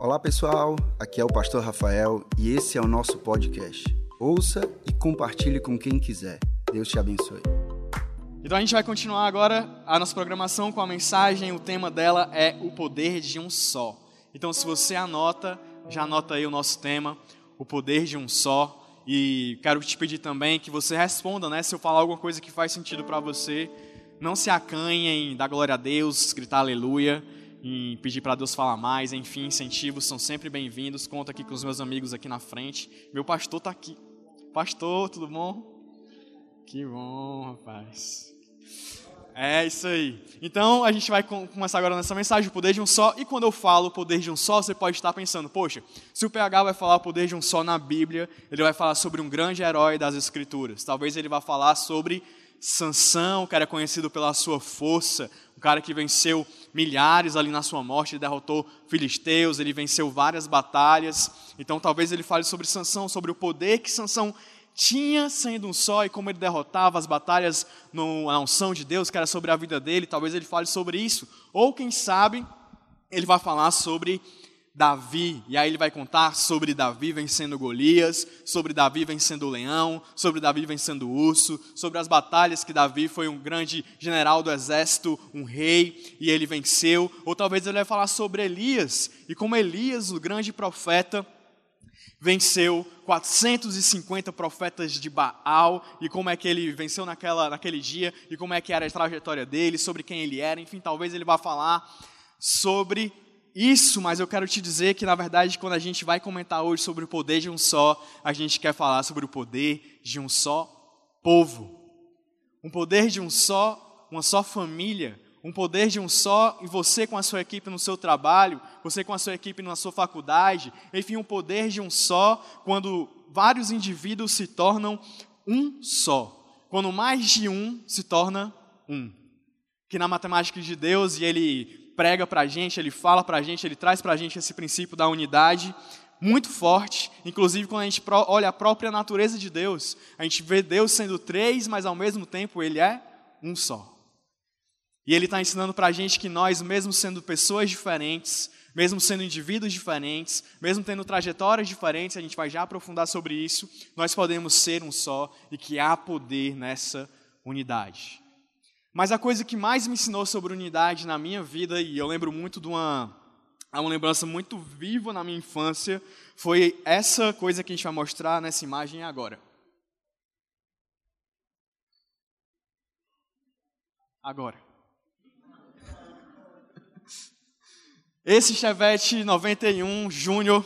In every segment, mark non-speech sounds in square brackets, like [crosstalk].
Olá pessoal, aqui é o Pastor Rafael e esse é o nosso podcast. Ouça e compartilhe com quem quiser. Deus te abençoe. Então a gente vai continuar agora a nossa programação com a mensagem. O tema dela é o poder de um só. Então se você anota, já anota aí o nosso tema, o poder de um só. E quero te pedir também que você responda, né? Se eu falar alguma coisa que faz sentido para você, não se acanhe em dar glória a Deus, gritar aleluia, em pedir para Deus falar mais, enfim, incentivos são sempre bem-vindos. Conta aqui com os meus amigos aqui na frente. Meu pastor está aqui. Pastor, tudo bom? Que bom, rapaz. É isso aí. Então a gente vai começar agora nessa mensagem, o poder de um só. E quando eu falo o poder de um só, você pode estar pensando, poxa, se o PH vai falar o poder de um só na Bíblia, ele vai falar sobre um grande herói das Escrituras. Talvez ele vá falar sobre Sansão, que era conhecido pela sua força, um cara que venceu milhares ali na sua morte, ele derrotou filisteus, ele venceu várias batalhas. Então talvez ele fale sobre Sansão, sobre o poder que Sansão tinha sendo um só e como ele derrotava as batalhas no, na unção de Deus, que era sobre a vida dele. Talvez ele fale sobre isso. Ou quem sabe ele vai falar sobre Davi, e aí ele vai contar sobre Davi vencendo Golias, sobre Davi vencendo o leão, sobre Davi vencendo o urso, sobre as batalhas que Davi foi um grande general do exército, um rei, e ele venceu. Ou talvez ele vai falar sobre Elias, e como Elias, o grande profeta, venceu 450 profetas de Baal, e como é que ele venceu naquela, naquele dia, e como é que era a trajetória dele, sobre quem ele era, enfim, talvez ele vá falar sobre isso, mas eu quero te dizer que, na verdade, quando a gente vai comentar hoje sobre o poder de um só, a gente quer falar sobre o poder de um só povo. Um poder de um só, uma só família, um poder de um só, e você com a sua equipe no seu trabalho, você com a sua equipe na sua faculdade, enfim, um poder de um só, quando vários indivíduos se tornam um só. Quando mais de um se torna um. Que na matemática de Deus, e ele prega para a gente, ele fala para a gente, ele traz para a gente esse princípio da unidade muito forte. Inclusive, quando a gente olha a própria natureza de Deus, a gente vê Deus sendo três, mas ao mesmo tempo ele é um só. E ele está ensinando para a gente que nós, mesmo sendo pessoas diferentes, mesmo sendo indivíduos diferentes, mesmo tendo trajetórias diferentes, a gente vai já aprofundar sobre isso, nós podemos ser um só e que há poder nessa unidade. Mas a coisa que mais me ensinou sobre unidade na minha vida, e eu lembro muito de uma, uma lembrança muito viva na minha infância, foi essa coisa que a gente vai mostrar nessa imagem agora. Agora. [laughs] Esse Chevette 91 Júnior,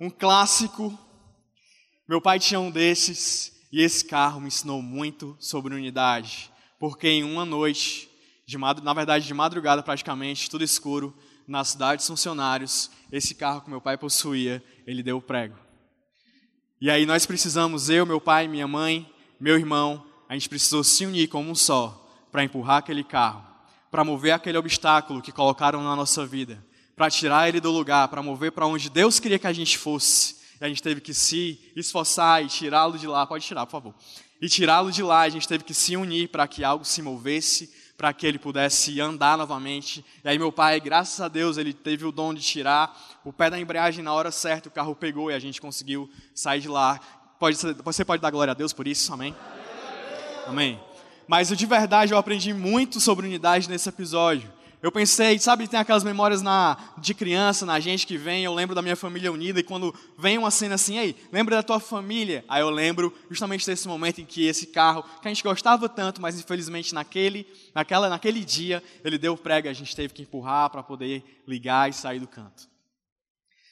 um clássico. Meu pai tinha um desses e esse carro me ensinou muito sobre unidade porque em uma noite, de, na verdade de madrugada praticamente, tudo escuro, na cidade dos funcionários, esse carro que meu pai possuía, ele deu o prego. E aí nós precisamos, eu, meu pai, minha mãe, meu irmão, a gente precisou se unir como um só para empurrar aquele carro, para mover aquele obstáculo que colocaram na nossa vida, para tirar ele do lugar, para mover para onde Deus queria que a gente fosse. E a gente teve que se esforçar e tirá-lo de lá. Pode tirar, por favor e tirá-lo de lá. A gente teve que se unir para que algo se movesse, para que ele pudesse andar novamente. E aí meu pai, graças a Deus, ele teve o dom de tirar o pé da embreagem na hora certa, o carro pegou e a gente conseguiu sair de lá. Pode, você pode dar glória a Deus por isso, amém? Amém. Mas de verdade eu aprendi muito sobre unidade nesse episódio. Eu pensei, sabe, tem aquelas memórias na, de criança, na gente que vem, eu lembro da minha família unida, e quando vem uma cena assim, lembra da tua família? Aí eu lembro justamente desse momento em que esse carro, que a gente gostava tanto, mas infelizmente naquele, naquela, naquele dia, ele deu prega, a gente teve que empurrar para poder ligar e sair do canto.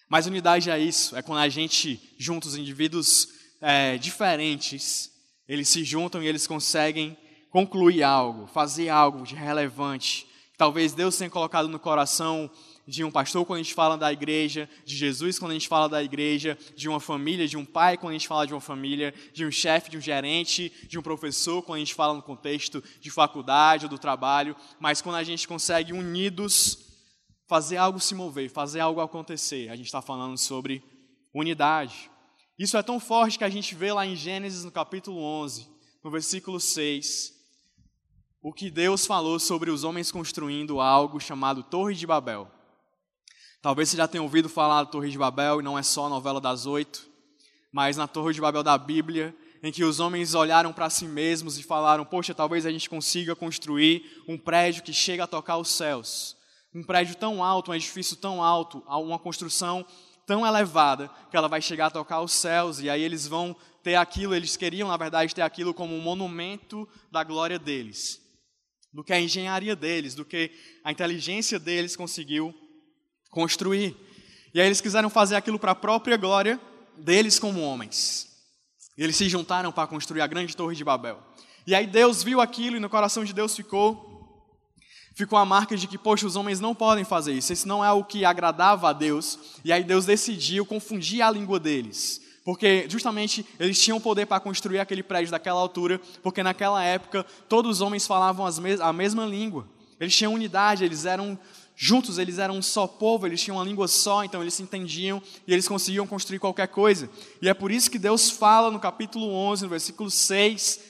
Mas unidade é isso, é quando a gente, juntos, indivíduos é, diferentes, eles se juntam e eles conseguem concluir algo, fazer algo de relevante, Talvez Deus tenha colocado no coração de um pastor quando a gente fala da igreja, de Jesus quando a gente fala da igreja, de uma família, de um pai quando a gente fala de uma família, de um chefe, de um gerente, de um professor quando a gente fala no contexto de faculdade ou do trabalho, mas quando a gente consegue unidos fazer algo se mover, fazer algo acontecer, a gente está falando sobre unidade. Isso é tão forte que a gente vê lá em Gênesis no capítulo 11, no versículo 6, o que Deus falou sobre os homens construindo algo chamado Torre de Babel. Talvez você já tenha ouvido falar da Torre de Babel, e não é só a novela das oito, mas na Torre de Babel da Bíblia, em que os homens olharam para si mesmos e falaram: Poxa, talvez a gente consiga construir um prédio que chega a tocar os céus. Um prédio tão alto, um edifício tão alto, uma construção tão elevada que ela vai chegar a tocar os céus, e aí eles vão ter aquilo, eles queriam, na verdade, ter aquilo como um monumento da glória deles, do que a engenharia deles, do que a inteligência deles conseguiu construir. E aí eles quiseram fazer aquilo para a própria glória deles como homens. E eles se juntaram para construir a grande torre de Babel. E aí Deus viu aquilo e no coração de Deus ficou ficou a marca de que, poxa, os homens não podem fazer isso. Isso não é o que agradava a Deus. E aí Deus decidiu confundir a língua deles. Porque justamente eles tinham poder para construir aquele prédio daquela altura, porque naquela época todos os homens falavam a mesma língua. Eles tinham unidade, eles eram juntos, eles eram um só povo, eles tinham uma língua só, então eles se entendiam e eles conseguiam construir qualquer coisa. E é por isso que Deus fala no capítulo 11, no versículo 6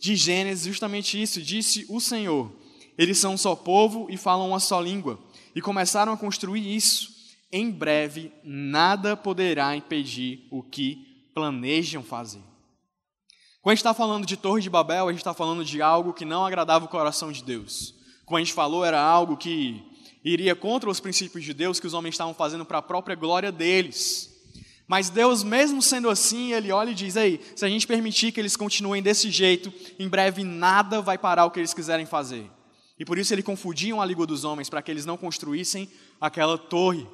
de Gênesis, justamente isso: disse o Senhor, eles são um só povo e falam uma só língua. E começaram a construir isso. Em breve, nada poderá impedir o que planejam fazer. Quando a gente está falando de Torre de Babel, a gente está falando de algo que não agradava o coração de Deus. Como a gente falou, era algo que iria contra os princípios de Deus que os homens estavam fazendo para a própria glória deles. Mas Deus, mesmo sendo assim, Ele olha e diz: Ei, se a gente permitir que eles continuem desse jeito, em breve nada vai parar o que eles quiserem fazer. E por isso ele confundiam a língua dos homens, para que eles não construíssem aquela torre.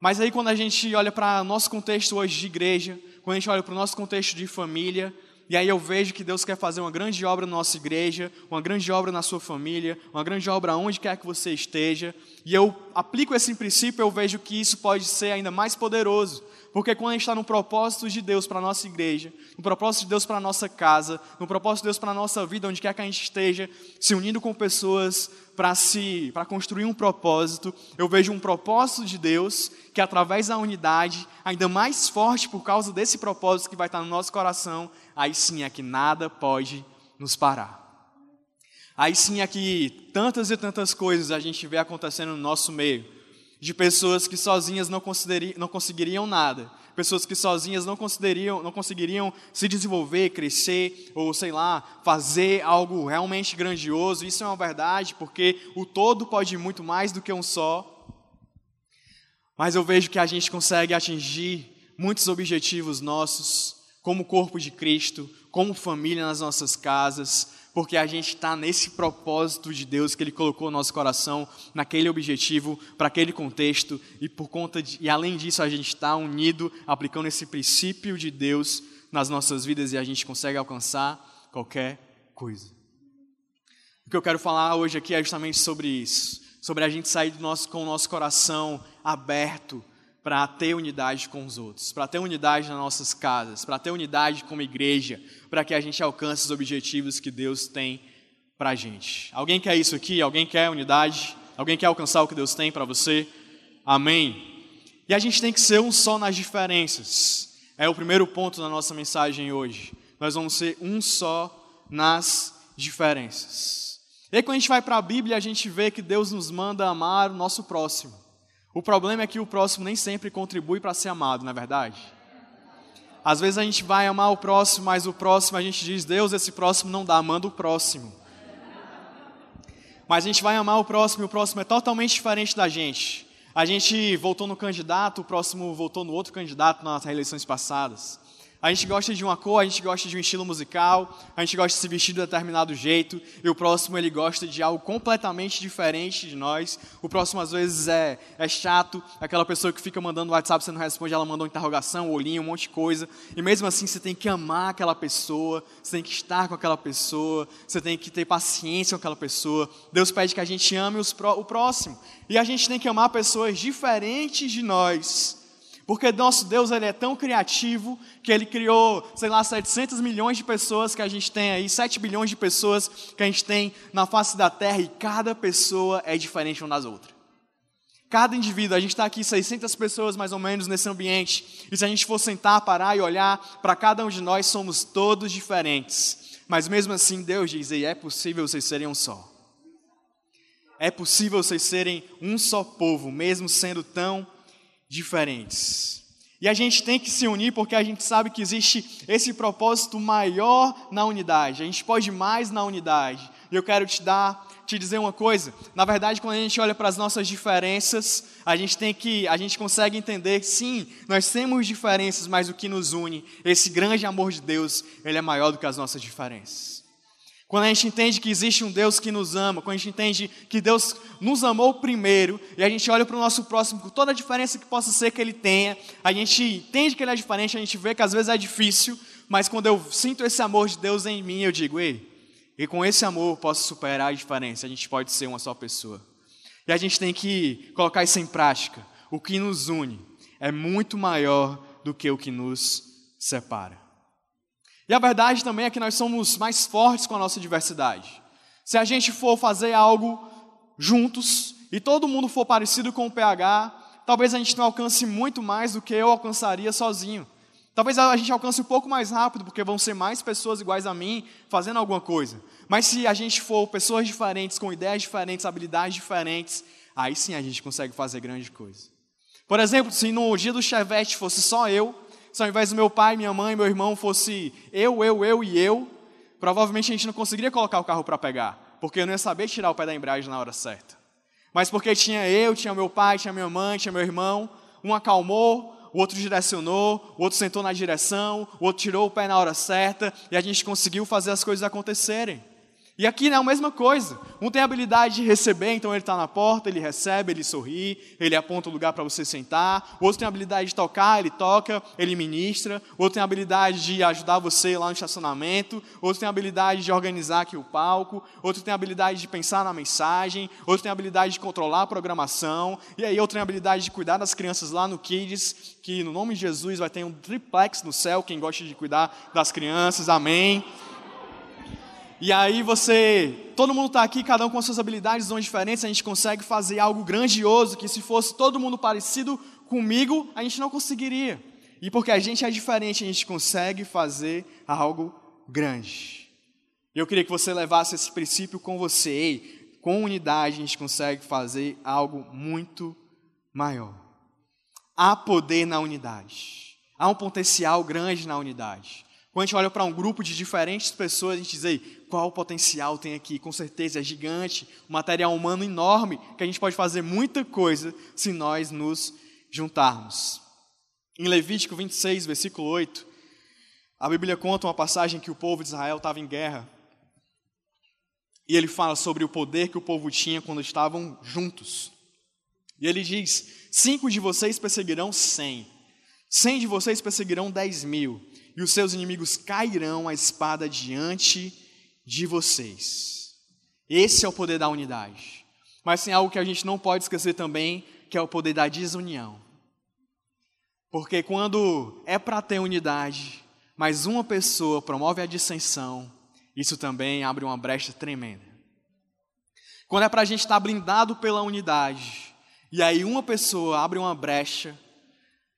Mas aí, quando a gente olha para o nosso contexto hoje de igreja, quando a gente olha para o nosso contexto de família, e aí eu vejo que Deus quer fazer uma grande obra na nossa igreja, uma grande obra na sua família, uma grande obra onde quer que você esteja. E eu aplico esse princípio, eu vejo que isso pode ser ainda mais poderoso. Porque quando a gente está no propósito de Deus para a nossa igreja, no propósito de Deus para a nossa casa, no propósito de Deus para a nossa vida, onde quer que a gente esteja, se unindo com pessoas para se, para construir um propósito, eu vejo um propósito de Deus que através da unidade, ainda mais forte por causa desse propósito que vai estar no nosso coração, aí sim é que nada pode nos parar. Aí sim é que tantas e tantas coisas a gente vê acontecendo no nosso meio, de pessoas que sozinhas não, não conseguiriam nada, pessoas que sozinhas não, consideriam, não conseguiriam se desenvolver, crescer, ou sei lá, fazer algo realmente grandioso. Isso é uma verdade, porque o todo pode ir muito mais do que um só. Mas eu vejo que a gente consegue atingir muitos objetivos nossos como corpo de Cristo, como família nas nossas casas, porque a gente está nesse propósito de Deus que Ele colocou no nosso coração, naquele objetivo, para aquele contexto, e por conta de, e além disso a gente está unido, aplicando esse princípio de Deus nas nossas vidas e a gente consegue alcançar qualquer coisa. O que eu quero falar hoje aqui é justamente sobre isso, sobre a gente sair nosso, com o nosso coração aberto para ter unidade com os outros, para ter unidade nas nossas casas, para ter unidade como igreja, para que a gente alcance os objetivos que Deus tem para a gente. Alguém quer isso aqui? Alguém quer unidade? Alguém quer alcançar o que Deus tem para você? Amém. E a gente tem que ser um só nas diferenças. É o primeiro ponto da nossa mensagem hoje. Nós vamos ser um só nas diferenças. E aí, quando a gente vai para a Bíblia, a gente vê que Deus nos manda amar o nosso próximo. O problema é que o próximo nem sempre contribui para ser amado, não é verdade? Às vezes a gente vai amar o próximo, mas o próximo a gente diz, Deus, esse próximo não dá, manda o próximo. Mas a gente vai amar o próximo e o próximo é totalmente diferente da gente. A gente votou no candidato, o próximo votou no outro candidato nas eleições passadas. A gente gosta de uma cor, a gente gosta de um estilo musical, a gente gosta de se vestir de determinado jeito, e o próximo ele gosta de algo completamente diferente de nós. O próximo às vezes é, é chato, aquela pessoa que fica mandando WhatsApp, você não responde, ela mandou interrogação, olhinho, um monte de coisa. E mesmo assim você tem que amar aquela pessoa, você tem que estar com aquela pessoa, você tem que ter paciência com aquela pessoa. Deus pede que a gente ame os, o próximo. E a gente tem que amar pessoas diferentes de nós porque nosso Deus ele é tão criativo que ele criou, sei lá, 700 milhões de pessoas que a gente tem aí, 7 bilhões de pessoas que a gente tem na face da terra e cada pessoa é diferente uma das outras. Cada indivíduo, a gente está aqui 600 pessoas mais ou menos nesse ambiente, e se a gente for sentar, parar e olhar para cada um de nós, somos todos diferentes. Mas mesmo assim, Deus diz: é possível vocês serem um só. é possível vocês serem um só povo, mesmo sendo tão. E a gente tem que se unir porque a gente sabe que existe esse propósito maior na unidade. A gente pode mais na unidade. E eu quero te dar, te dizer uma coisa. Na verdade, quando a gente olha para as nossas diferenças, a gente tem que, a gente consegue entender que sim, nós temos diferenças, mas o que nos une, esse grande amor de Deus, ele é maior do que as nossas diferenças. Quando a gente entende que existe um Deus que nos ama, quando a gente entende que Deus nos amou primeiro, e a gente olha para o nosso próximo com toda a diferença que possa ser que ele tenha, a gente entende que ele é diferente, a gente vê que às vezes é difícil, mas quando eu sinto esse amor de Deus em mim, eu digo, ei, e com esse amor eu posso superar a diferença, a gente pode ser uma só pessoa. E a gente tem que colocar isso em prática. O que nos une é muito maior do que o que nos separa. E a verdade também é que nós somos mais fortes com a nossa diversidade. Se a gente for fazer algo juntos e todo mundo for parecido com o PH, talvez a gente não alcance muito mais do que eu alcançaria sozinho. Talvez a gente alcance um pouco mais rápido, porque vão ser mais pessoas iguais a mim fazendo alguma coisa. Mas se a gente for pessoas diferentes, com ideias diferentes, habilidades diferentes, aí sim a gente consegue fazer grande coisa. Por exemplo, se no dia do Chevette fosse só eu, se ao invés do meu pai, minha mãe, meu irmão fosse eu, eu, eu e eu, provavelmente a gente não conseguiria colocar o carro para pegar, porque eu não ia saber tirar o pé da embreagem na hora certa. Mas porque tinha eu, tinha meu pai, tinha minha mãe, tinha meu irmão, um acalmou, o outro direcionou, o outro sentou na direção, o outro tirou o pé na hora certa e a gente conseguiu fazer as coisas acontecerem. E aqui é a mesma coisa. Um tem a habilidade de receber, então ele está na porta, ele recebe, ele sorri, ele aponta o lugar para você sentar. O outro tem a habilidade de tocar, ele toca, ele ministra. O outro tem a habilidade de ajudar você lá no estacionamento. O outro tem a habilidade de organizar aqui o palco. O outro tem a habilidade de pensar na mensagem. O outro tem a habilidade de controlar a programação. E aí outro tem a habilidade de cuidar das crianças lá no Kids, que no nome de Jesus vai ter um triplex no céu, quem gosta de cuidar das crianças. Amém. E aí você, todo mundo está aqui, cada um com suas habilidades dons diferentes, a gente consegue fazer algo grandioso que se fosse todo mundo parecido comigo, a gente não conseguiria. E porque a gente é diferente, a gente consegue fazer algo grande. Eu queria que você levasse esse princípio com você. Ei, com unidade a gente consegue fazer algo muito maior. Há poder na unidade. Há um potencial grande na unidade. Quando a gente olha para um grupo de diferentes pessoas, a gente diz, Ei, qual potencial tem aqui? Com certeza é gigante, um material humano enorme, que a gente pode fazer muita coisa se nós nos juntarmos. Em Levítico 26, versículo 8, a Bíblia conta uma passagem que o povo de Israel estava em guerra. E ele fala sobre o poder que o povo tinha quando estavam juntos. E ele diz: Cinco de vocês perseguirão cem, cem de vocês perseguirão dez mil, e os seus inimigos cairão a espada diante de vocês. Esse é o poder da unidade. Mas tem algo que a gente não pode esquecer também, que é o poder da desunião. Porque quando é para ter unidade, mas uma pessoa promove a dissensão, isso também abre uma brecha tremenda. Quando é para a gente estar blindado pela unidade, e aí uma pessoa abre uma brecha,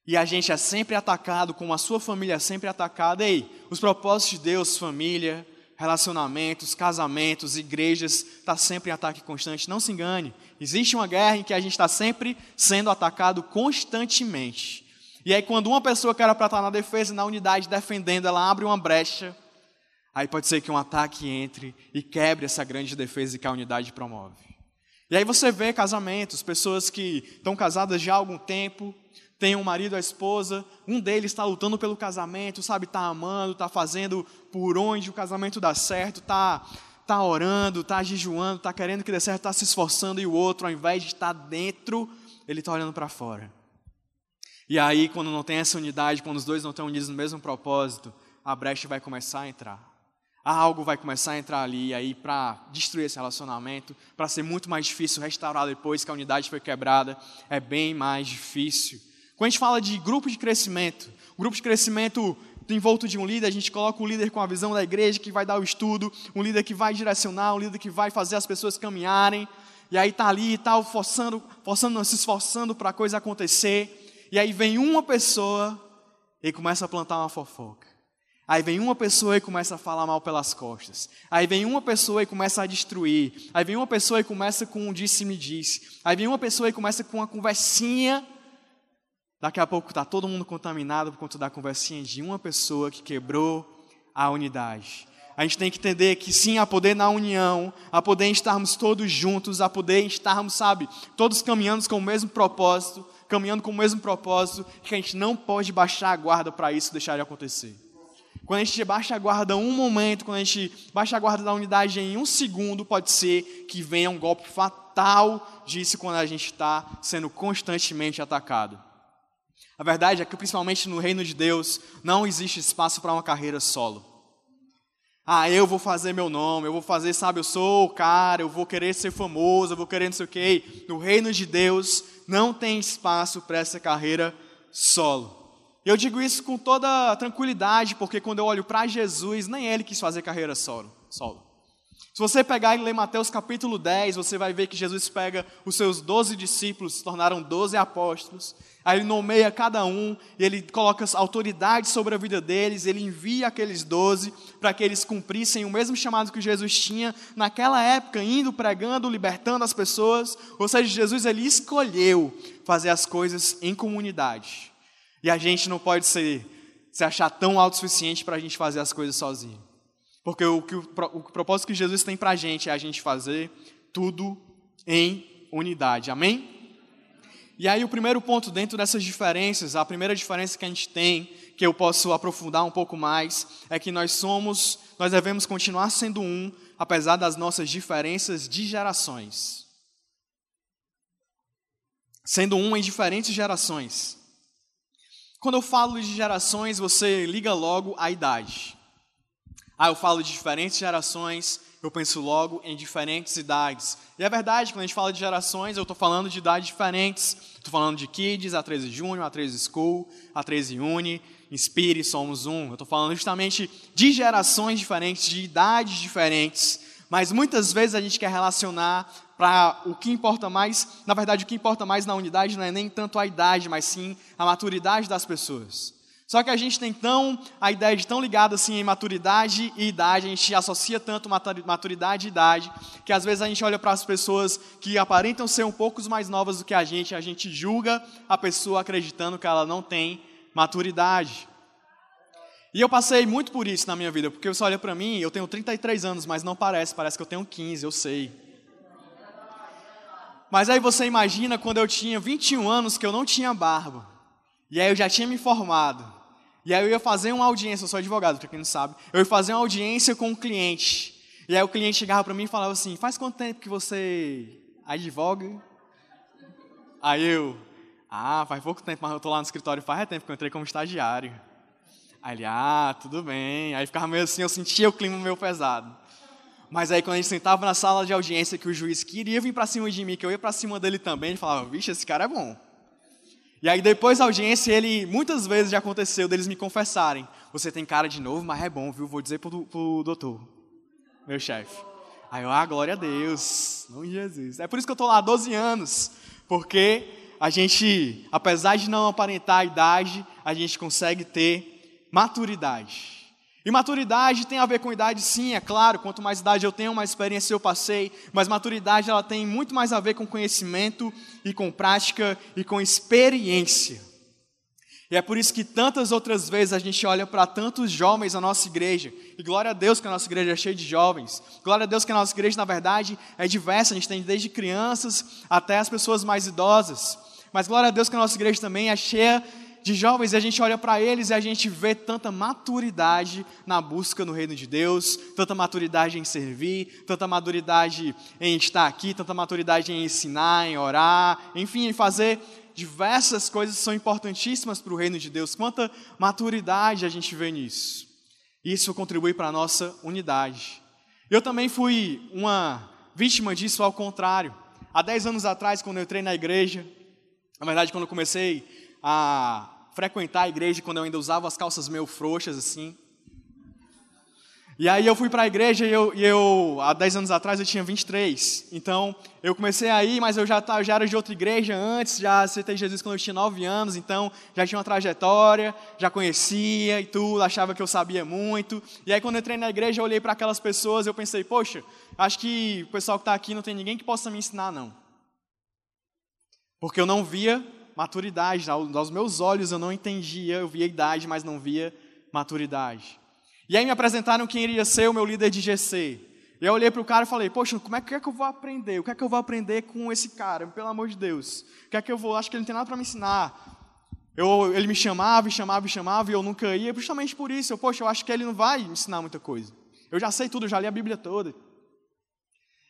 e a gente é sempre atacado, como a sua família é sempre atacada. Ei, os propósitos de Deus, família, relacionamentos, casamentos, igrejas, está sempre em ataque constante. Não se engane, existe uma guerra em que a gente está sempre sendo atacado constantemente. E aí, quando uma pessoa que era para estar na defesa, na unidade, defendendo, ela abre uma brecha, aí pode ser que um ataque entre e quebre essa grande defesa que a unidade promove. E aí você vê casamentos, pessoas que estão casadas já há algum tempo, tem um marido, a esposa, um deles está lutando pelo casamento, sabe, está amando, está fazendo por onde o casamento dá certo, está tá orando, está jejuando, está querendo que dê certo, está se esforçando, e o outro, ao invés de estar dentro, ele está olhando para fora. E aí, quando não tem essa unidade, quando os dois não estão unidos no mesmo propósito, a brecha vai começar a entrar. Algo vai começar a entrar ali, e aí, para destruir esse relacionamento, para ser muito mais difícil restaurar depois que a unidade foi quebrada, é bem mais difícil. Quando a gente fala de grupo de crescimento, grupo de crescimento envolto de um líder, a gente coloca um líder com a visão da igreja que vai dar o estudo, um líder que vai direcionar, um líder que vai fazer as pessoas caminharem, e aí tá ali e tal, forçando, forçando, se esforçando para a coisa acontecer, e aí vem uma pessoa e começa a plantar uma fofoca. Aí vem uma pessoa e começa a falar mal pelas costas. Aí vem uma pessoa e começa a destruir. Aí vem uma pessoa e começa com um disse-me-disse. Aí vem uma pessoa e começa com uma conversinha. Daqui a pouco está todo mundo contaminado por conta da conversinha de uma pessoa que quebrou a unidade. A gente tem que entender que sim, há poder na união, há poder em estarmos todos juntos, há poder em estarmos, sabe, todos caminhando com o mesmo propósito, caminhando com o mesmo propósito, que a gente não pode baixar a guarda para isso deixar de acontecer. Quando a gente baixa a guarda um momento, quando a gente baixa a guarda da unidade em um segundo, pode ser que venha um golpe fatal disso quando a gente está sendo constantemente atacado. A verdade é que, principalmente no reino de Deus, não existe espaço para uma carreira solo. Ah, eu vou fazer meu nome, eu vou fazer, sabe, eu sou o cara, eu vou querer ser famoso, eu vou querer não sei o quê. No reino de Deus, não tem espaço para essa carreira solo. Eu digo isso com toda tranquilidade, porque quando eu olho para Jesus, nem ele quis fazer carreira solo. solo. Se você pegar e ler Mateus capítulo 10, você vai ver que Jesus pega os seus doze discípulos, se tornaram doze apóstolos, aí ele nomeia cada um, ele coloca autoridade sobre a vida deles, ele envia aqueles doze para que eles cumprissem o mesmo chamado que Jesus tinha naquela época, indo, pregando, libertando as pessoas. Ou seja, Jesus ele escolheu fazer as coisas em comunidade. E a gente não pode ser, se achar tão autossuficiente para a gente fazer as coisas sozinho. Porque o, que, o, o propósito que Jesus tem para a gente é a gente fazer tudo em unidade. Amém? E aí o primeiro ponto dentro dessas diferenças, a primeira diferença que a gente tem, que eu posso aprofundar um pouco mais, é que nós somos, nós devemos continuar sendo um, apesar das nossas diferenças de gerações. Sendo um em diferentes gerações. Quando eu falo de gerações, você liga logo a idade. Ah, eu falo de diferentes gerações, eu penso logo em diferentes idades. E é verdade, quando a gente fala de gerações, eu estou falando de idades diferentes. Estou falando de Kids, A13 Júnior, A13 School, A13 Uni, Inspire, Somos Um. Eu estou falando justamente de gerações diferentes, de idades diferentes. Mas muitas vezes a gente quer relacionar para o que importa mais, na verdade, o que importa mais na unidade não é nem tanto a idade, mas sim a maturidade das pessoas. Só que a gente tem tão a ideia de tão ligada assim em maturidade e idade, a gente associa tanto maturidade e idade, que às vezes a gente olha para as pessoas que aparentam ser um pouco mais novas do que a gente, a gente julga a pessoa acreditando que ela não tem maturidade. E eu passei muito por isso na minha vida, porque você olha para mim, eu tenho 33 anos, mas não parece, parece que eu tenho 15, eu sei. Mas aí você imagina quando eu tinha 21 anos que eu não tinha barba. E aí eu já tinha me formado. E aí eu ia fazer uma audiência, eu sou advogado, para quem não sabe. Eu ia fazer uma audiência com um cliente. E aí o cliente chegava para mim e falava assim: "Faz quanto tempo que você advoga?" Aí eu: "Ah, faz pouco tempo, mas eu tô lá no escritório faz tempo que eu entrei como estagiário." Aí ele: "Ah, tudo bem." Aí ficava meio assim, eu sentia o clima meio pesado. Mas aí quando a gente sentava na sala de audiência que o juiz queria vir para cima de mim, que eu ia para cima dele também, ele falava, vixe, esse cara é bom. E aí depois da audiência, ele, muitas vezes já aconteceu deles me confessarem, você tem cara de novo, mas é bom, viu? Vou dizer pro, pro doutor, meu chefe. Aí eu, ah, glória a Deus, não Jesus. É por isso que eu estou lá há 12 anos, porque a gente, apesar de não aparentar a idade, a gente consegue ter maturidade. E maturidade tem a ver com idade, sim, é claro. Quanto mais idade eu tenho, mais experiência eu passei. Mas maturidade ela tem muito mais a ver com conhecimento e com prática e com experiência. E é por isso que tantas outras vezes a gente olha para tantos jovens na nossa igreja. E glória a Deus que a nossa igreja é cheia de jovens. Glória a Deus que a nossa igreja, na verdade, é diversa. A gente tem desde crianças até as pessoas mais idosas. Mas glória a Deus que a nossa igreja também é cheia de jovens e a gente olha para eles e a gente vê tanta maturidade na busca no reino de Deus, tanta maturidade em servir, tanta maturidade em estar aqui, tanta maturidade em ensinar, em orar, enfim, em fazer diversas coisas que são importantíssimas para o reino de Deus. Quanta maturidade a gente vê nisso. Isso contribui para a nossa unidade. Eu também fui uma vítima disso ao contrário. Há 10 anos atrás, quando eu entrei na igreja, na verdade, quando eu comecei a frequentar a igreja quando eu ainda usava as calças meio frouxas assim. E aí eu fui para a igreja e eu, e eu, há 10 anos atrás, eu tinha 23. Então, eu comecei a ir, mas eu já, já era de outra igreja antes, já aceitei Jesus quando eu tinha 9 anos, então já tinha uma trajetória, já conhecia e tudo, achava que eu sabia muito. E aí quando eu entrei na igreja, eu olhei para aquelas pessoas eu pensei, poxa, acho que o pessoal que está aqui não tem ninguém que possa me ensinar, não. Porque eu não via maturidade, aos meus olhos eu não entendia, eu via idade, mas não via maturidade. E aí me apresentaram quem iria ser o meu líder de GC. E eu olhei para o cara e falei, poxa, como é que, é que eu vou aprender? O que é que eu vou aprender com esse cara? Pelo amor de Deus. O que é que eu vou? Acho que ele não tem nada para me ensinar. Eu, ele me chamava e chamava e chamava e eu nunca ia, justamente por isso. Eu, poxa, eu acho que ele não vai me ensinar muita coisa. Eu já sei tudo, já li a Bíblia toda.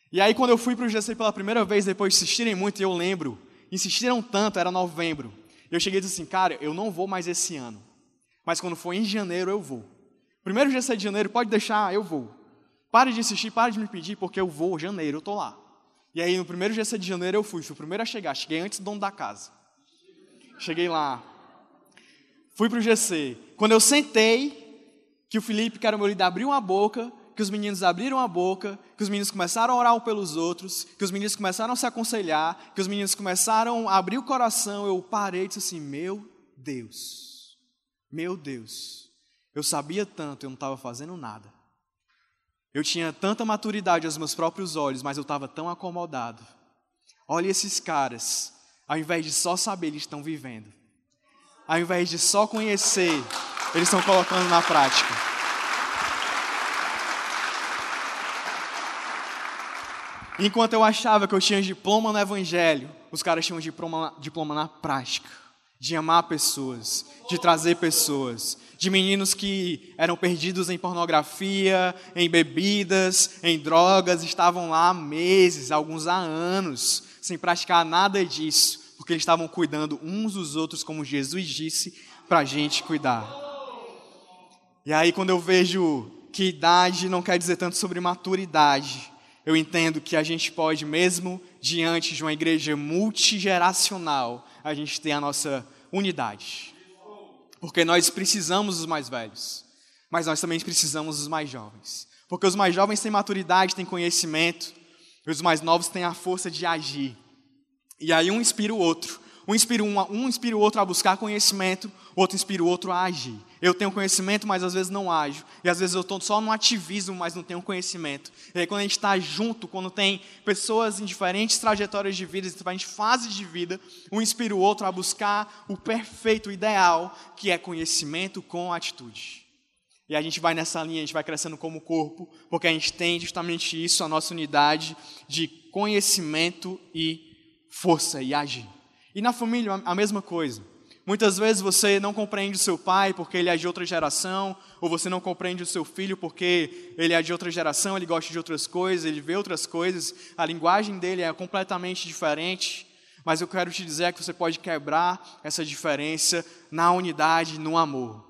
E aí, quando eu fui para o GC pela primeira vez, depois de insistirem muito, eu lembro, insistiram tanto, era novembro. Eu cheguei e disse assim, cara, eu não vou mais esse ano. Mas quando for em janeiro, eu vou. Primeiro dia 7 de janeiro, pode deixar, eu vou. Pare de insistir, pare de me pedir, porque eu vou, janeiro, eu estou lá. E aí, no primeiro dia 7 de janeiro, eu fui, fui o primeiro a chegar, cheguei antes do dono da casa. Cheguei lá, fui para o GC. Quando eu sentei, que o Felipe, que era o meu líder, abriu a boca, que os meninos abriram a boca, que os meninos começaram a orar um pelos outros, que os meninos começaram a se aconselhar, que os meninos começaram a abrir o coração, eu parei e disse assim: Meu Deus, meu Deus. Eu sabia tanto, eu não estava fazendo nada. Eu tinha tanta maturidade aos meus próprios olhos, mas eu estava tão acomodado. Olha esses caras, ao invés de só saber, eles estão vivendo. Ao invés de só conhecer, eles estão colocando na prática. Enquanto eu achava que eu tinha diploma no Evangelho, os caras tinham diploma, diploma na prática de amar pessoas, de trazer pessoas, de meninos que eram perdidos em pornografia, em bebidas, em drogas, estavam lá há meses, alguns há anos, sem praticar nada disso, porque eles estavam cuidando uns dos outros, como Jesus disse para a gente cuidar. E aí, quando eu vejo que idade não quer dizer tanto sobre maturidade, eu entendo que a gente pode, mesmo diante de uma igreja multigeracional, a gente ter a nossa unidade. Porque nós precisamos dos mais velhos, mas nós também precisamos dos mais jovens. Porque os mais jovens têm maturidade, têm conhecimento, e os mais novos têm a força de agir. E aí um inspira o outro. Um inspira, um, um inspira o outro a buscar conhecimento, o outro inspira o outro a agir. Eu tenho conhecimento, mas às vezes não ajo. E às vezes eu estou só no ativismo, mas não tenho conhecimento. E aí quando a gente está junto, quando tem pessoas em diferentes trajetórias de vida, em diferentes fases de vida, um inspira o outro a buscar o perfeito, o ideal, que é conhecimento com atitude. E a gente vai nessa linha, a gente vai crescendo como corpo, porque a gente tem justamente isso, a nossa unidade de conhecimento e força e agir. E na família, a mesma coisa. Muitas vezes você não compreende o seu pai porque ele é de outra geração, ou você não compreende o seu filho porque ele é de outra geração, ele gosta de outras coisas, ele vê outras coisas, a linguagem dele é completamente diferente. Mas eu quero te dizer que você pode quebrar essa diferença na unidade, no amor.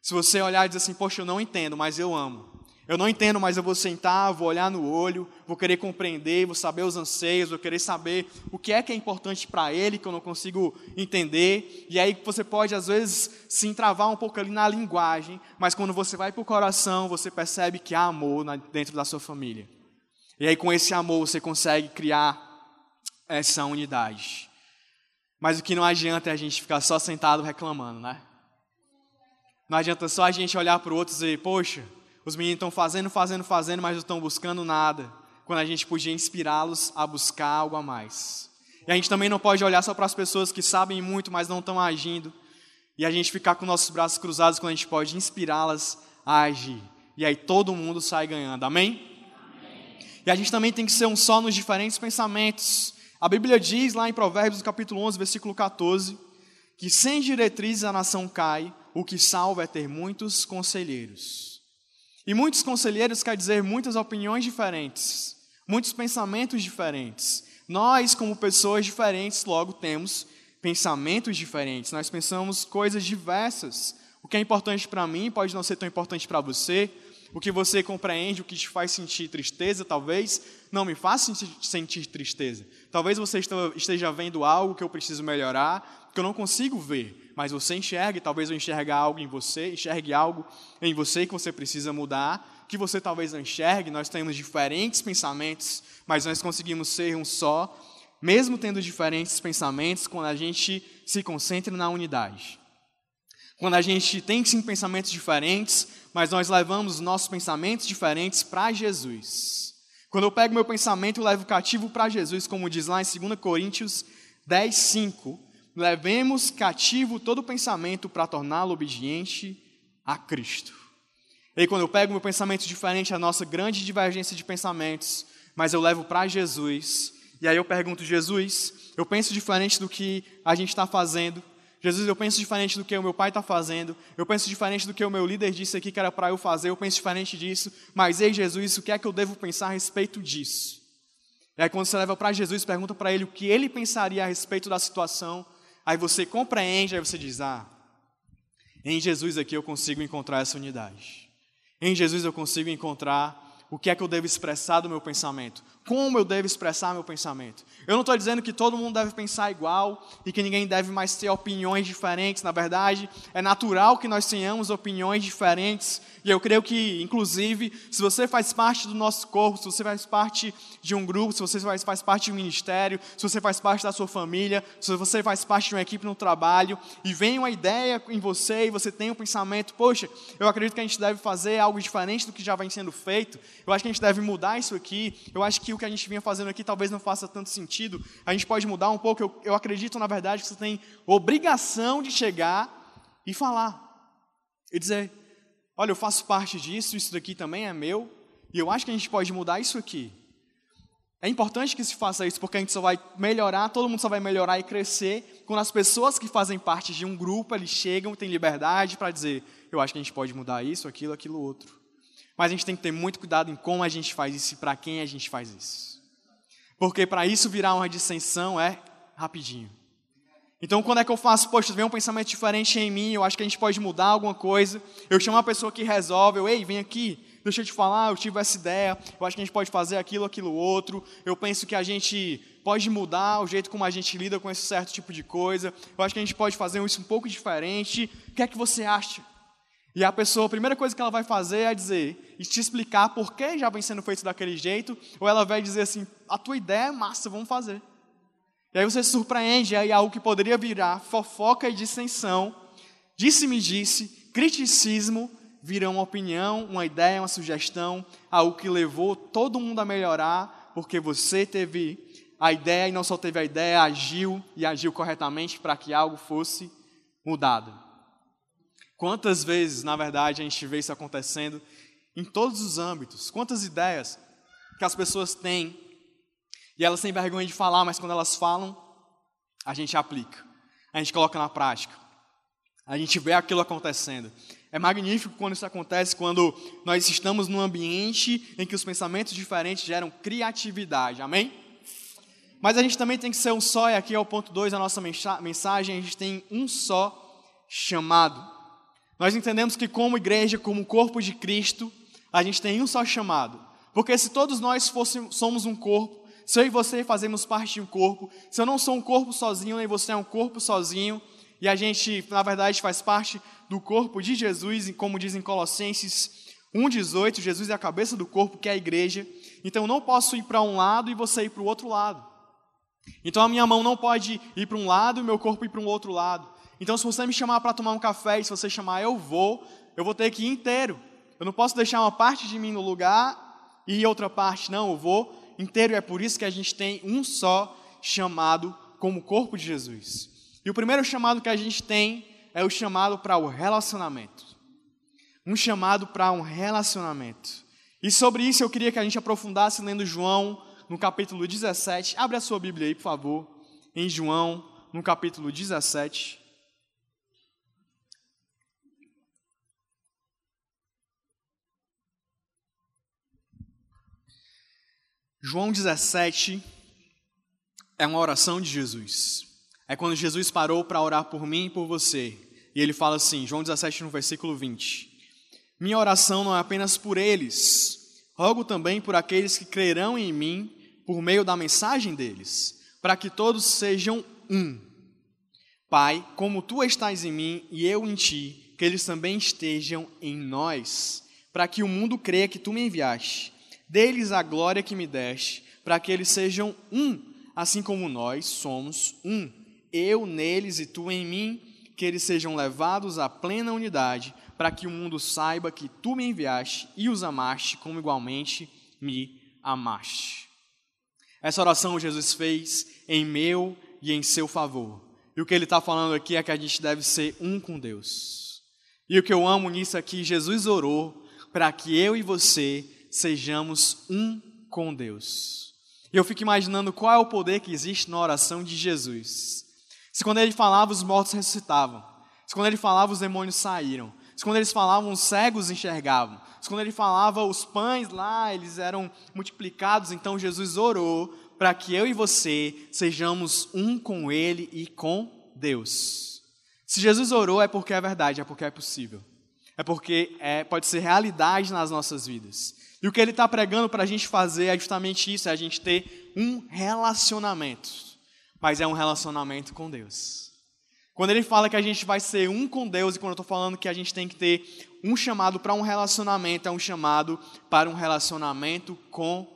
Se você olhar e dizer assim, poxa, eu não entendo, mas eu amo. Eu não entendo, mas eu vou sentar, vou olhar no olho, vou querer compreender, vou saber os anseios, vou querer saber o que é que é importante para ele, que eu não consigo entender. E aí você pode, às vezes, se entravar um pouco ali na linguagem, mas quando você vai para o coração, você percebe que há amor dentro da sua família. E aí, com esse amor, você consegue criar essa unidade. Mas o que não adianta é a gente ficar só sentado reclamando, né? Não adianta só a gente olhar para o outro e dizer, poxa os meninos estão fazendo, fazendo, fazendo, mas não estão buscando nada, quando a gente podia inspirá-los a buscar algo a mais. E a gente também não pode olhar só para as pessoas que sabem muito, mas não estão agindo, e a gente ficar com nossos braços cruzados quando a gente pode inspirá-las a agir. E aí todo mundo sai ganhando, amém? amém? E a gente também tem que ser um só nos diferentes pensamentos. A Bíblia diz lá em Provérbios, capítulo 11, versículo 14, que sem diretrizes a nação cai, o que salva é ter muitos conselheiros. E muitos conselheiros quer dizer muitas opiniões diferentes, muitos pensamentos diferentes. Nós, como pessoas diferentes, logo temos pensamentos diferentes, nós pensamos coisas diversas. O que é importante para mim pode não ser tão importante para você. O que você compreende, o que te faz sentir tristeza, talvez não me faça sentir tristeza. Talvez você esteja vendo algo que eu preciso melhorar, que eu não consigo ver, mas você enxerga, e talvez eu enxergue algo em você, enxergue algo em você que você precisa mudar, que você talvez não enxergue, nós temos diferentes pensamentos, mas nós conseguimos ser um só, mesmo tendo diferentes pensamentos, quando a gente se concentra na unidade. Quando a gente tem sim pensamentos diferentes, mas nós levamos nossos pensamentos diferentes para Jesus. Quando eu pego meu pensamento e levo cativo para Jesus, como diz lá em 2 Coríntios 10, 5, levemos cativo todo pensamento para torná-lo obediente a Cristo. E quando eu pego meu pensamento diferente, a nossa grande divergência de pensamentos, mas eu levo para Jesus, e aí eu pergunto, Jesus, eu penso diferente do que a gente está fazendo, Jesus, eu penso diferente do que o meu pai está fazendo, eu penso diferente do que o meu líder disse aqui que era para eu fazer, eu penso diferente disso, mas ei Jesus, o que é que eu devo pensar a respeito disso? E aí quando você leva para Jesus, pergunta para ele o que ele pensaria a respeito da situação, aí você compreende, aí você diz, ah, em Jesus aqui eu consigo encontrar essa unidade. Em Jesus eu consigo encontrar o que é que eu devo expressar do meu pensamento como eu devo expressar meu pensamento. Eu não estou dizendo que todo mundo deve pensar igual e que ninguém deve mais ter opiniões diferentes. Na verdade, é natural que nós tenhamos opiniões diferentes. E eu creio que, inclusive, se você faz parte do nosso corpo, se você faz parte de um grupo, se você faz, faz parte de um ministério, se você faz parte da sua família, se você faz parte de uma equipe no trabalho, e vem uma ideia em você e você tem um pensamento, poxa, eu acredito que a gente deve fazer algo diferente do que já vem sendo feito, eu acho que a gente deve mudar isso aqui, eu acho que o que a gente vinha fazendo aqui talvez não faça tanto sentido, a gente pode mudar um pouco. Eu, eu acredito, na verdade, que você tem obrigação de chegar e falar. E dizer: olha, eu faço parte disso, isso daqui também é meu, e eu acho que a gente pode mudar isso aqui. É importante que se faça isso, porque a gente só vai melhorar, todo mundo só vai melhorar e crescer quando as pessoas que fazem parte de um grupo, eles chegam, têm liberdade para dizer, eu acho que a gente pode mudar isso, aquilo, aquilo outro. Mas a gente tem que ter muito cuidado em como a gente faz isso e para quem a gente faz isso. Porque para isso virar uma dissensão é rapidinho. Então, quando é que eu faço, poxa, vem um pensamento diferente em mim, eu acho que a gente pode mudar alguma coisa. Eu chamo uma pessoa que resolve, eu, ei, vem aqui, deixa eu te falar, eu tive essa ideia, eu acho que a gente pode fazer aquilo, aquilo outro. Eu penso que a gente pode mudar o jeito como a gente lida com esse certo tipo de coisa. Eu acho que a gente pode fazer isso um pouco diferente. O que é que você acha? E a pessoa, a primeira coisa que ela vai fazer é dizer e te explicar por que já vem sendo feito daquele jeito, ou ela vai dizer assim: a tua ideia é massa, vamos fazer. E aí você se surpreende, aí algo que poderia virar fofoca e dissensão, disse-me disse, criticismo, vira uma opinião, uma ideia, uma sugestão, algo que levou todo mundo a melhorar, porque você teve a ideia e não só teve a ideia, agiu e agiu corretamente para que algo fosse mudado. Quantas vezes, na verdade, a gente vê isso acontecendo em todos os âmbitos? Quantas ideias que as pessoas têm e elas têm vergonha de falar, mas quando elas falam, a gente aplica, a gente coloca na prática, a gente vê aquilo acontecendo. É magnífico quando isso acontece, quando nós estamos num ambiente em que os pensamentos diferentes geram criatividade, amém? Mas a gente também tem que ser um só, e aqui é o ponto 2 da nossa mensagem: a gente tem um só chamado. Nós entendemos que, como igreja, como corpo de Cristo, a gente tem um só chamado. Porque se todos nós somos um corpo, se eu e você fazemos parte de um corpo, se eu não sou um corpo sozinho, nem você é um corpo sozinho, e a gente, na verdade, faz parte do corpo de Jesus, como diz em Colossenses 1,18, Jesus é a cabeça do corpo, que é a igreja. Então eu não posso ir para um lado e você ir para o outro lado. Então a minha mão não pode ir para um lado e meu corpo ir para um outro lado. Então, se você me chamar para tomar um café e se você chamar eu vou, eu vou ter que ir inteiro. Eu não posso deixar uma parte de mim no lugar e outra parte não, eu vou inteiro. E é por isso que a gente tem um só chamado como corpo de Jesus. E o primeiro chamado que a gente tem é o chamado para o relacionamento. Um chamado para um relacionamento. E sobre isso eu queria que a gente aprofundasse lendo João no capítulo 17. Abre a sua Bíblia aí, por favor. Em João, no capítulo 17. João 17 é uma oração de Jesus. É quando Jesus parou para orar por mim e por você. E ele fala assim, João 17, no versículo 20: Minha oração não é apenas por eles, rogo também por aqueles que crerão em mim por meio da mensagem deles, para que todos sejam um. Pai, como tu estás em mim e eu em ti, que eles também estejam em nós, para que o mundo creia que tu me enviaste. Deles a glória que me deste, para que eles sejam um, assim como nós somos um. Eu neles e tu em mim, que eles sejam levados à plena unidade, para que o mundo saiba que tu me enviaste e os amaste como igualmente me amaste. Essa oração Jesus fez em meu e em seu favor. E o que ele está falando aqui é que a gente deve ser um com Deus. E o que eu amo nisso aqui, Jesus orou para que eu e você sejamos um com Deus. E eu fico imaginando qual é o poder que existe na oração de Jesus. Se quando ele falava, os mortos ressuscitavam. Se quando ele falava, os demônios saíram. Se quando eles falavam, os cegos enxergavam. Se quando ele falava, os pães lá, eles eram multiplicados. Então Jesus orou para que eu e você sejamos um com ele e com Deus. Se Jesus orou, é porque é verdade, é porque é possível. É porque é, pode ser realidade nas nossas vidas. E o que ele está pregando para a gente fazer é justamente isso: é a gente ter um relacionamento. Mas é um relacionamento com Deus. Quando ele fala que a gente vai ser um com Deus, e quando eu estou falando que a gente tem que ter um chamado para um relacionamento, é um chamado para um relacionamento com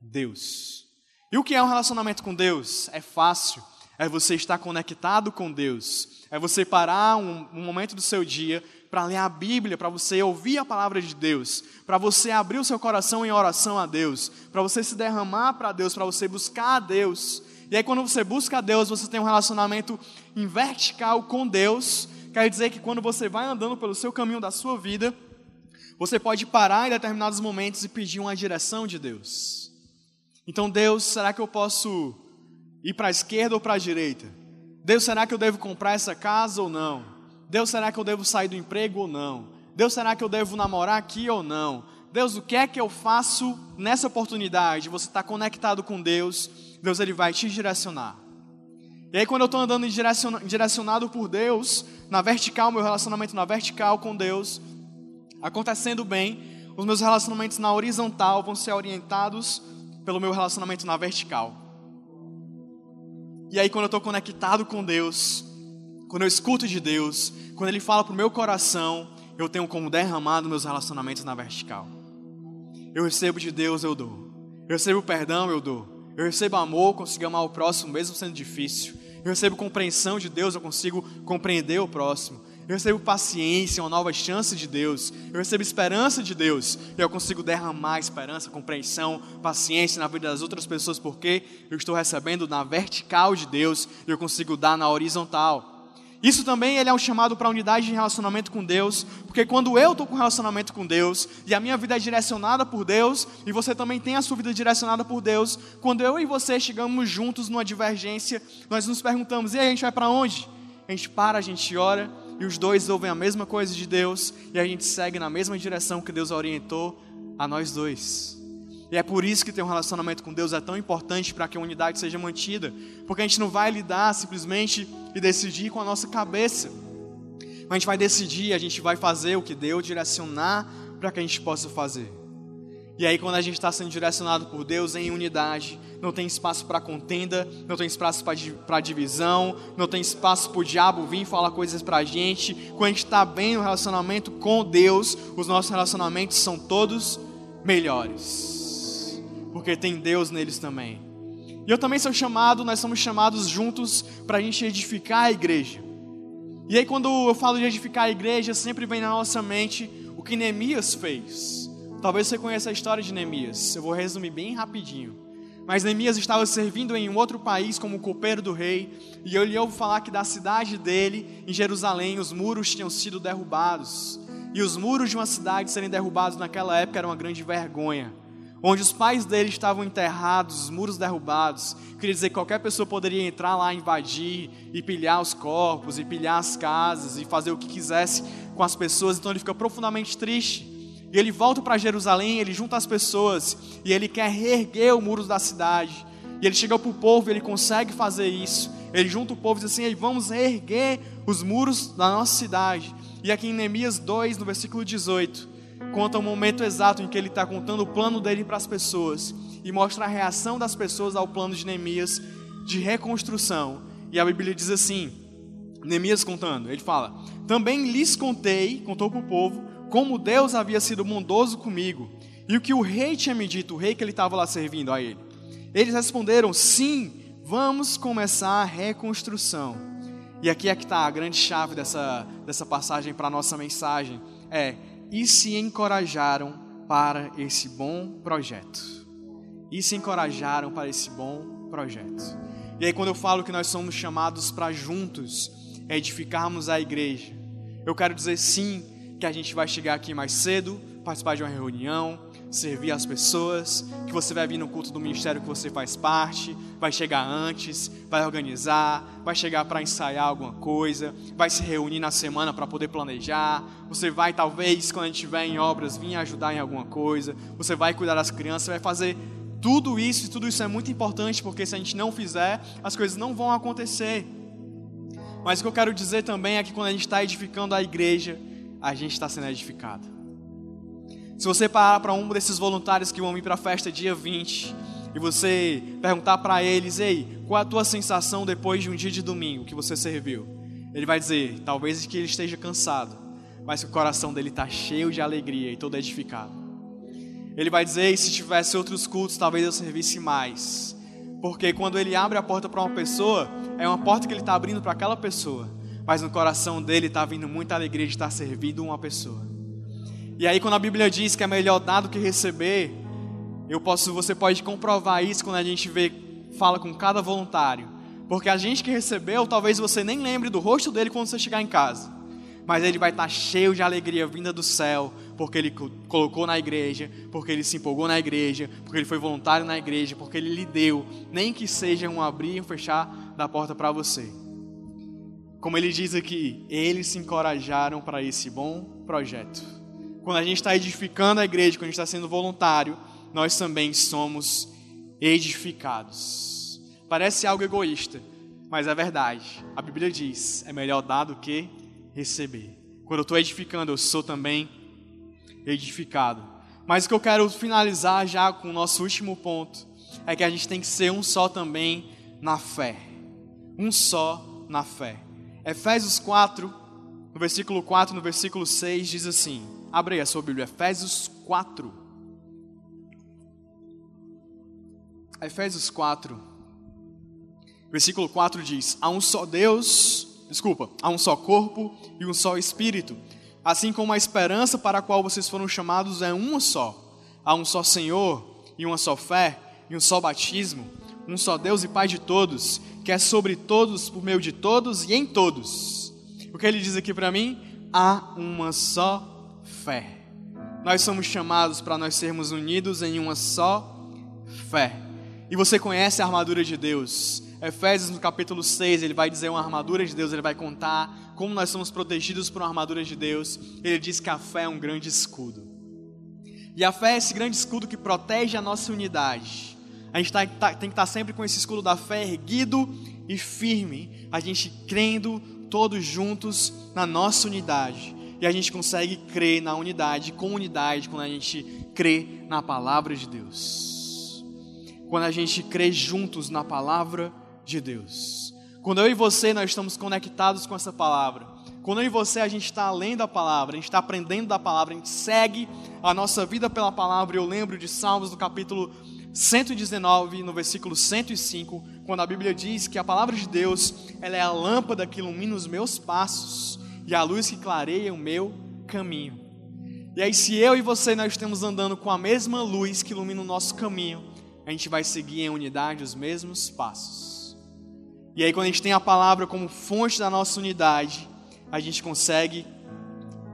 Deus. E o que é um relacionamento com Deus? É fácil. É você estar conectado com Deus. É você parar um, um momento do seu dia para ler a Bíblia, para você ouvir a palavra de Deus, para você abrir o seu coração em oração a Deus, para você se derramar para Deus, para você buscar a Deus. E aí, quando você busca a Deus, você tem um relacionamento em vertical com Deus. Quer dizer que quando você vai andando pelo seu caminho da sua vida, você pode parar em determinados momentos e pedir uma direção de Deus. Então, Deus, será que eu posso ir para a esquerda ou para a direita? Deus, será que eu devo comprar essa casa ou não? Deus, será que eu devo sair do emprego ou não? Deus, será que eu devo namorar aqui ou não? Deus, o que é que eu faço nessa oportunidade? Você está conectado com Deus, Deus ele vai te direcionar. E aí, quando eu estou andando direcionado por Deus, na vertical, meu relacionamento na vertical com Deus, acontecendo bem, os meus relacionamentos na horizontal vão ser orientados pelo meu relacionamento na vertical. E aí, quando eu estou conectado com Deus, quando eu escuto de Deus, quando Ele fala para o meu coração, eu tenho como derramado meus relacionamentos na vertical. Eu recebo de Deus, eu dou. Eu recebo perdão, eu dou. Eu recebo amor, consigo amar o próximo, mesmo sendo difícil. Eu recebo compreensão de Deus, eu consigo compreender o próximo. Eu recebo paciência, uma nova chance de Deus. Eu recebo esperança de Deus. E eu consigo derramar esperança, compreensão, paciência na vida das outras pessoas, porque eu estou recebendo na vertical de Deus e eu consigo dar na horizontal. Isso também ele é um chamado para unidade de relacionamento com Deus, porque quando eu estou com relacionamento com Deus e a minha vida é direcionada por Deus e você também tem a sua vida direcionada por Deus, quando eu e você chegamos juntos numa divergência, nós nos perguntamos: e aí, a gente vai para onde? A gente para, a gente ora e os dois ouvem a mesma coisa de Deus e a gente segue na mesma direção que Deus orientou a nós dois. E é por isso que ter um relacionamento com Deus é tão importante para que a unidade seja mantida. Porque a gente não vai lidar simplesmente e decidir com a nossa cabeça. A gente vai decidir, a gente vai fazer o que Deus direcionar para que a gente possa fazer. E aí, quando a gente está sendo direcionado por Deus em unidade, não tem espaço para contenda, não tem espaço para divisão, não tem espaço para o diabo vir falar coisas para a gente. Quando a gente está bem no relacionamento com Deus, os nossos relacionamentos são todos melhores porque tem Deus neles também. E eu também sou chamado, nós somos chamados juntos para a gente edificar a igreja. E aí, quando eu falo de edificar a igreja, sempre vem na nossa mente o que Neemias fez. Talvez você conheça a história de Neemias, eu vou resumir bem rapidinho. Mas Neemias estava servindo em um outro país como copeiro do rei, e eu lhe ouvo falar que da cidade dele, em Jerusalém, os muros tinham sido derrubados. E os muros de uma cidade serem derrubados naquela época era uma grande vergonha onde os pais dele estavam enterrados, os muros derrubados. Queria dizer que qualquer pessoa poderia entrar lá, invadir e pilhar os corpos, e pilhar as casas, e fazer o que quisesse com as pessoas. Então ele fica profundamente triste. E ele volta para Jerusalém, ele junta as pessoas, e ele quer reerguer o muro da cidade. E ele chega para o povo, ele consegue fazer isso. Ele junta o povo e diz assim: vamos reerguer os muros da nossa cidade. E aqui em Neemias 2, no versículo 18, conta o momento exato em que ele está contando o plano dele para as pessoas e mostra a reação das pessoas ao plano de Neemias de reconstrução. E a Bíblia diz assim: Neemias contando, ele fala: Também lhes contei, contou para o povo, como Deus havia sido bondoso comigo e o que o rei tinha me dito, o rei que ele estava lá servindo a ele. Eles responderam: Sim, vamos começar a reconstrução. E aqui é que está a grande chave dessa, dessa passagem para a nossa mensagem: é e se encorajaram para esse bom projeto. E se encorajaram para esse bom projeto. E aí, quando eu falo que nós somos chamados para juntos edificarmos a igreja, eu quero dizer sim que a gente vai chegar aqui mais cedo, participar de uma reunião, servir as pessoas, que você vai vir no culto do ministério que você faz parte, vai chegar antes, vai organizar, vai chegar para ensaiar alguma coisa, vai se reunir na semana para poder planejar. Você vai, talvez, quando a gente estiver em obras, vir ajudar em alguma coisa. Você vai cuidar das crianças, vai fazer tudo isso, e tudo isso é muito importante, porque se a gente não fizer, as coisas não vão acontecer. Mas o que eu quero dizer também é que quando a gente está edificando a igreja, a gente está sendo edificado. Se você parar para um desses voluntários que vão vir para a festa dia 20 e você perguntar para eles, ei, qual a tua sensação depois de um dia de domingo que você serviu? Ele vai dizer, talvez que ele esteja cansado, mas que o coração dele está cheio de alegria e todo edificado. Ele vai dizer, e se tivesse outros cultos, talvez eu servisse mais. Porque quando ele abre a porta para uma pessoa, é uma porta que ele está abrindo para aquela pessoa, mas no coração dele está vindo muita alegria de estar servindo uma pessoa. E aí quando a Bíblia diz que é melhor dar do que receber, eu posso, você pode comprovar isso quando a gente vê, fala com cada voluntário. Porque a gente que recebeu, talvez você nem lembre do rosto dele quando você chegar em casa. Mas ele vai estar cheio de alegria vinda do céu, porque ele colocou na igreja, porque ele se empolgou na igreja, porque ele foi voluntário na igreja, porque ele lhe deu, nem que seja um abrir e um fechar da porta para você. Como ele diz aqui, eles se encorajaram para esse bom projeto quando a gente está edificando a igreja, quando a gente está sendo voluntário, nós também somos edificados. Parece algo egoísta, mas é verdade. A Bíblia diz: é melhor dar do que receber. Quando eu estou edificando, eu sou também edificado. Mas o que eu quero finalizar já com o nosso último ponto é que a gente tem que ser um só também na fé. Um só na fé. Efésios 4, no versículo 4, no versículo 6, diz assim: Abre aí a sua Bíblia, Efésios 4. Efésios 4, versículo 4 diz: Há um só Deus, desculpa, há um só corpo e um só Espírito, assim como a esperança para a qual vocês foram chamados é uma só. Há um só Senhor e uma só fé e um só batismo, um só Deus e Pai de todos, que é sobre todos, por meio de todos e em todos. O que ele diz aqui para mim? Há uma só fé. Nós somos chamados para nós sermos unidos em uma só fé. E você conhece a armadura de Deus. Efésios no capítulo 6, ele vai dizer uma armadura de Deus, ele vai contar como nós somos protegidos por uma armadura de Deus. Ele diz que a fé é um grande escudo. E a fé é esse grande escudo que protege a nossa unidade. A gente tá, tá, tem que estar sempre com esse escudo da fé erguido e firme, a gente crendo todos juntos na nossa unidade e a gente consegue crer na unidade, com unidade, quando a gente crê na palavra de Deus. Quando a gente crê juntos na palavra de Deus. Quando eu e você nós estamos conectados com essa palavra. Quando eu e você a gente está além da palavra, a gente está aprendendo da palavra, a gente segue a nossa vida pela palavra. Eu lembro de Salmos no capítulo 119, no versículo 105, quando a Bíblia diz que a palavra de Deus ela é a lâmpada que ilumina os meus passos e a luz que clareia o meu caminho. E aí, se eu e você nós estamos andando com a mesma luz que ilumina o nosso caminho, a gente vai seguir em unidade os mesmos passos. E aí, quando a gente tem a palavra como fonte da nossa unidade, a gente consegue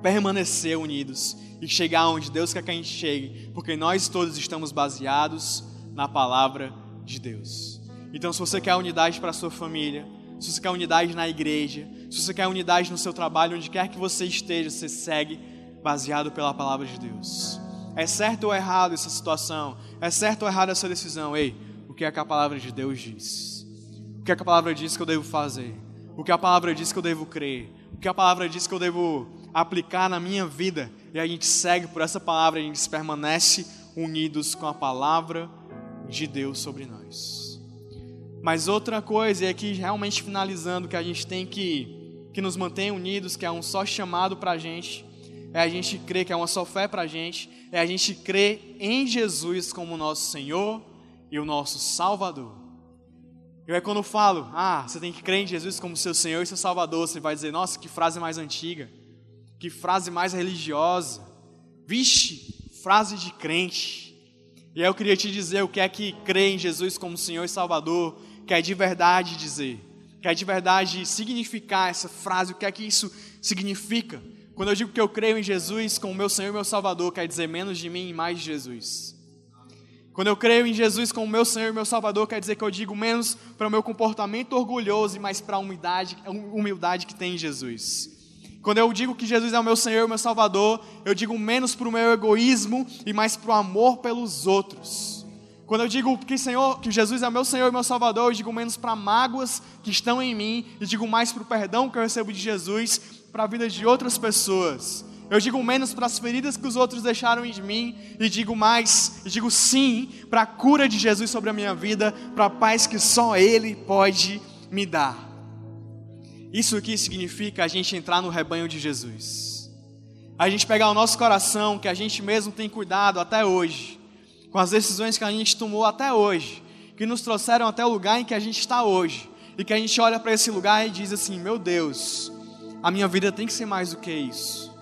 permanecer unidos e chegar onde Deus quer que a gente chegue, porque nós todos estamos baseados na palavra de Deus. Então, se você quer unidade para a sua família, se você quer unidade na igreja, se você quer unidade no seu trabalho, onde quer que você esteja, você segue baseado pela palavra de Deus. É certo ou errado essa situação? É certo ou errado essa decisão? Ei, o que é que a palavra de Deus diz? O que é que a palavra diz que eu devo fazer? O que a palavra diz que eu devo crer? O que a palavra diz que eu devo aplicar na minha vida? E a gente segue por essa palavra, a gente permanece unidos com a palavra de Deus sobre nós. Mas outra coisa, e aqui realmente finalizando, que a gente tem que que nos mantém unidos, que é um só chamado para a gente, é a gente crer que é uma só fé para a gente, é a gente crer em Jesus como nosso Senhor e o nosso Salvador. E é quando eu falo, ah, você tem que crer em Jesus como seu Senhor e seu Salvador, você vai dizer, nossa, que frase mais antiga, que frase mais religiosa, vixe, frase de crente. E aí eu queria te dizer o que é que crer em Jesus como Senhor e Salvador quer de verdade dizer, quer de verdade significar essa frase, o que é que isso significa. Quando eu digo que eu creio em Jesus como meu Senhor e meu Salvador, quer dizer menos de mim e mais de Jesus. Quando eu creio em Jesus como meu Senhor e meu Salvador, quer dizer que eu digo menos para o meu comportamento orgulhoso e mais para a humildade, humildade que tem em Jesus. Quando eu digo que Jesus é o meu Senhor e meu Salvador, eu digo menos para o meu egoísmo e mais para o amor pelos outros. Quando eu digo que, Senhor, que Jesus é meu Senhor e meu Salvador, eu digo menos para mágoas que estão em mim e digo mais para o perdão que eu recebo de Jesus para a vida de outras pessoas. Eu digo menos para as feridas que os outros deixaram em mim e digo mais, e digo sim para a cura de Jesus sobre a minha vida, para a paz que só Ele pode me dar. Isso aqui significa a gente entrar no rebanho de Jesus. A gente pegar o nosso coração, que a gente mesmo tem cuidado até hoje, com as decisões que a gente tomou até hoje, que nos trouxeram até o lugar em que a gente está hoje, e que a gente olha para esse lugar e diz assim: meu Deus, a minha vida tem que ser mais do que isso,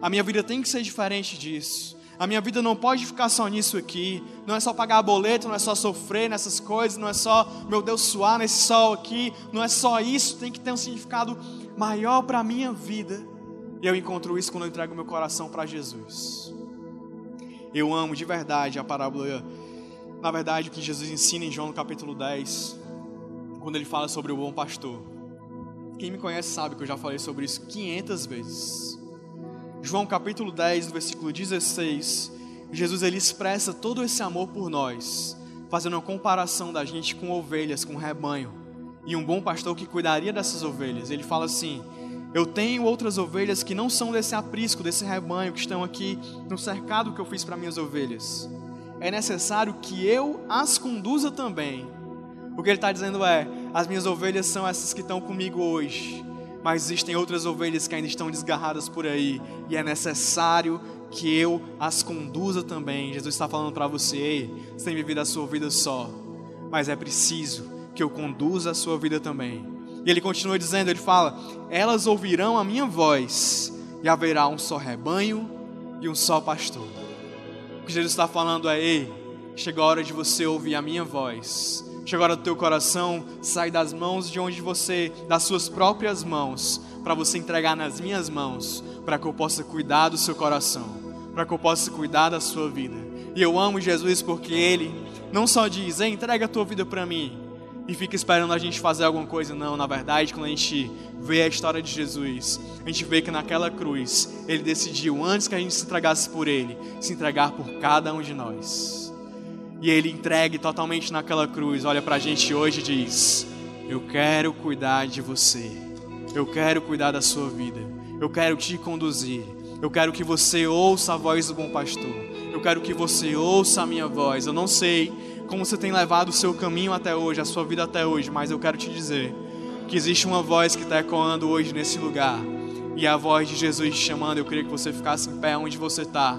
a minha vida tem que ser diferente disso. A minha vida não pode ficar só nisso aqui. Não é só pagar boleto, não é só sofrer nessas coisas, não é só, meu Deus, suar nesse sol aqui. Não é só isso. Tem que ter um significado maior para a minha vida. E eu encontro isso quando eu entrego meu coração para Jesus. Eu amo de verdade a parábola, na verdade, o que Jesus ensina em João no capítulo 10, quando ele fala sobre o bom pastor. Quem me conhece sabe que eu já falei sobre isso 500 vezes. João capítulo 10, versículo 16, Jesus ele expressa todo esse amor por nós, fazendo uma comparação da gente com ovelhas, com rebanho, e um bom pastor que cuidaria dessas ovelhas. Ele fala assim: Eu tenho outras ovelhas que não são desse aprisco, desse rebanho, que estão aqui no cercado que eu fiz para minhas ovelhas. É necessário que eu as conduza também. O que ele está dizendo é: As minhas ovelhas são essas que estão comigo hoje mas existem outras ovelhas que ainda estão desgarradas por aí, e é necessário que eu as conduza também. Jesus está falando para você, ei, você tem vivido a sua vida só, mas é preciso que eu conduza a sua vida também. E ele continua dizendo, ele fala: "Elas ouvirão a minha voz, e haverá um só rebanho e um só pastor." O que Jesus está falando é: "Ei, chegou a hora de você ouvir a minha voz." Chegou a hora do teu coração sair das mãos de onde você, das suas próprias mãos, para você entregar nas minhas mãos, para que eu possa cuidar do seu coração, para que eu possa cuidar da sua vida. E eu amo Jesus porque Ele não só diz, entrega a tua vida para mim, e fica esperando a gente fazer alguma coisa, não. Na verdade, quando a gente vê a história de Jesus, a gente vê que naquela cruz, Ele decidiu, antes que a gente se entregasse por Ele, se entregar por cada um de nós. E ele entregue totalmente naquela cruz, olha para a gente hoje e diz: Eu quero cuidar de você, eu quero cuidar da sua vida, eu quero te conduzir, eu quero que você ouça a voz do bom pastor, eu quero que você ouça a minha voz. Eu não sei como você tem levado o seu caminho até hoje, a sua vida até hoje, mas eu quero te dizer que existe uma voz que está ecoando hoje nesse lugar. E é a voz de Jesus te chamando, eu queria que você ficasse em pé onde você está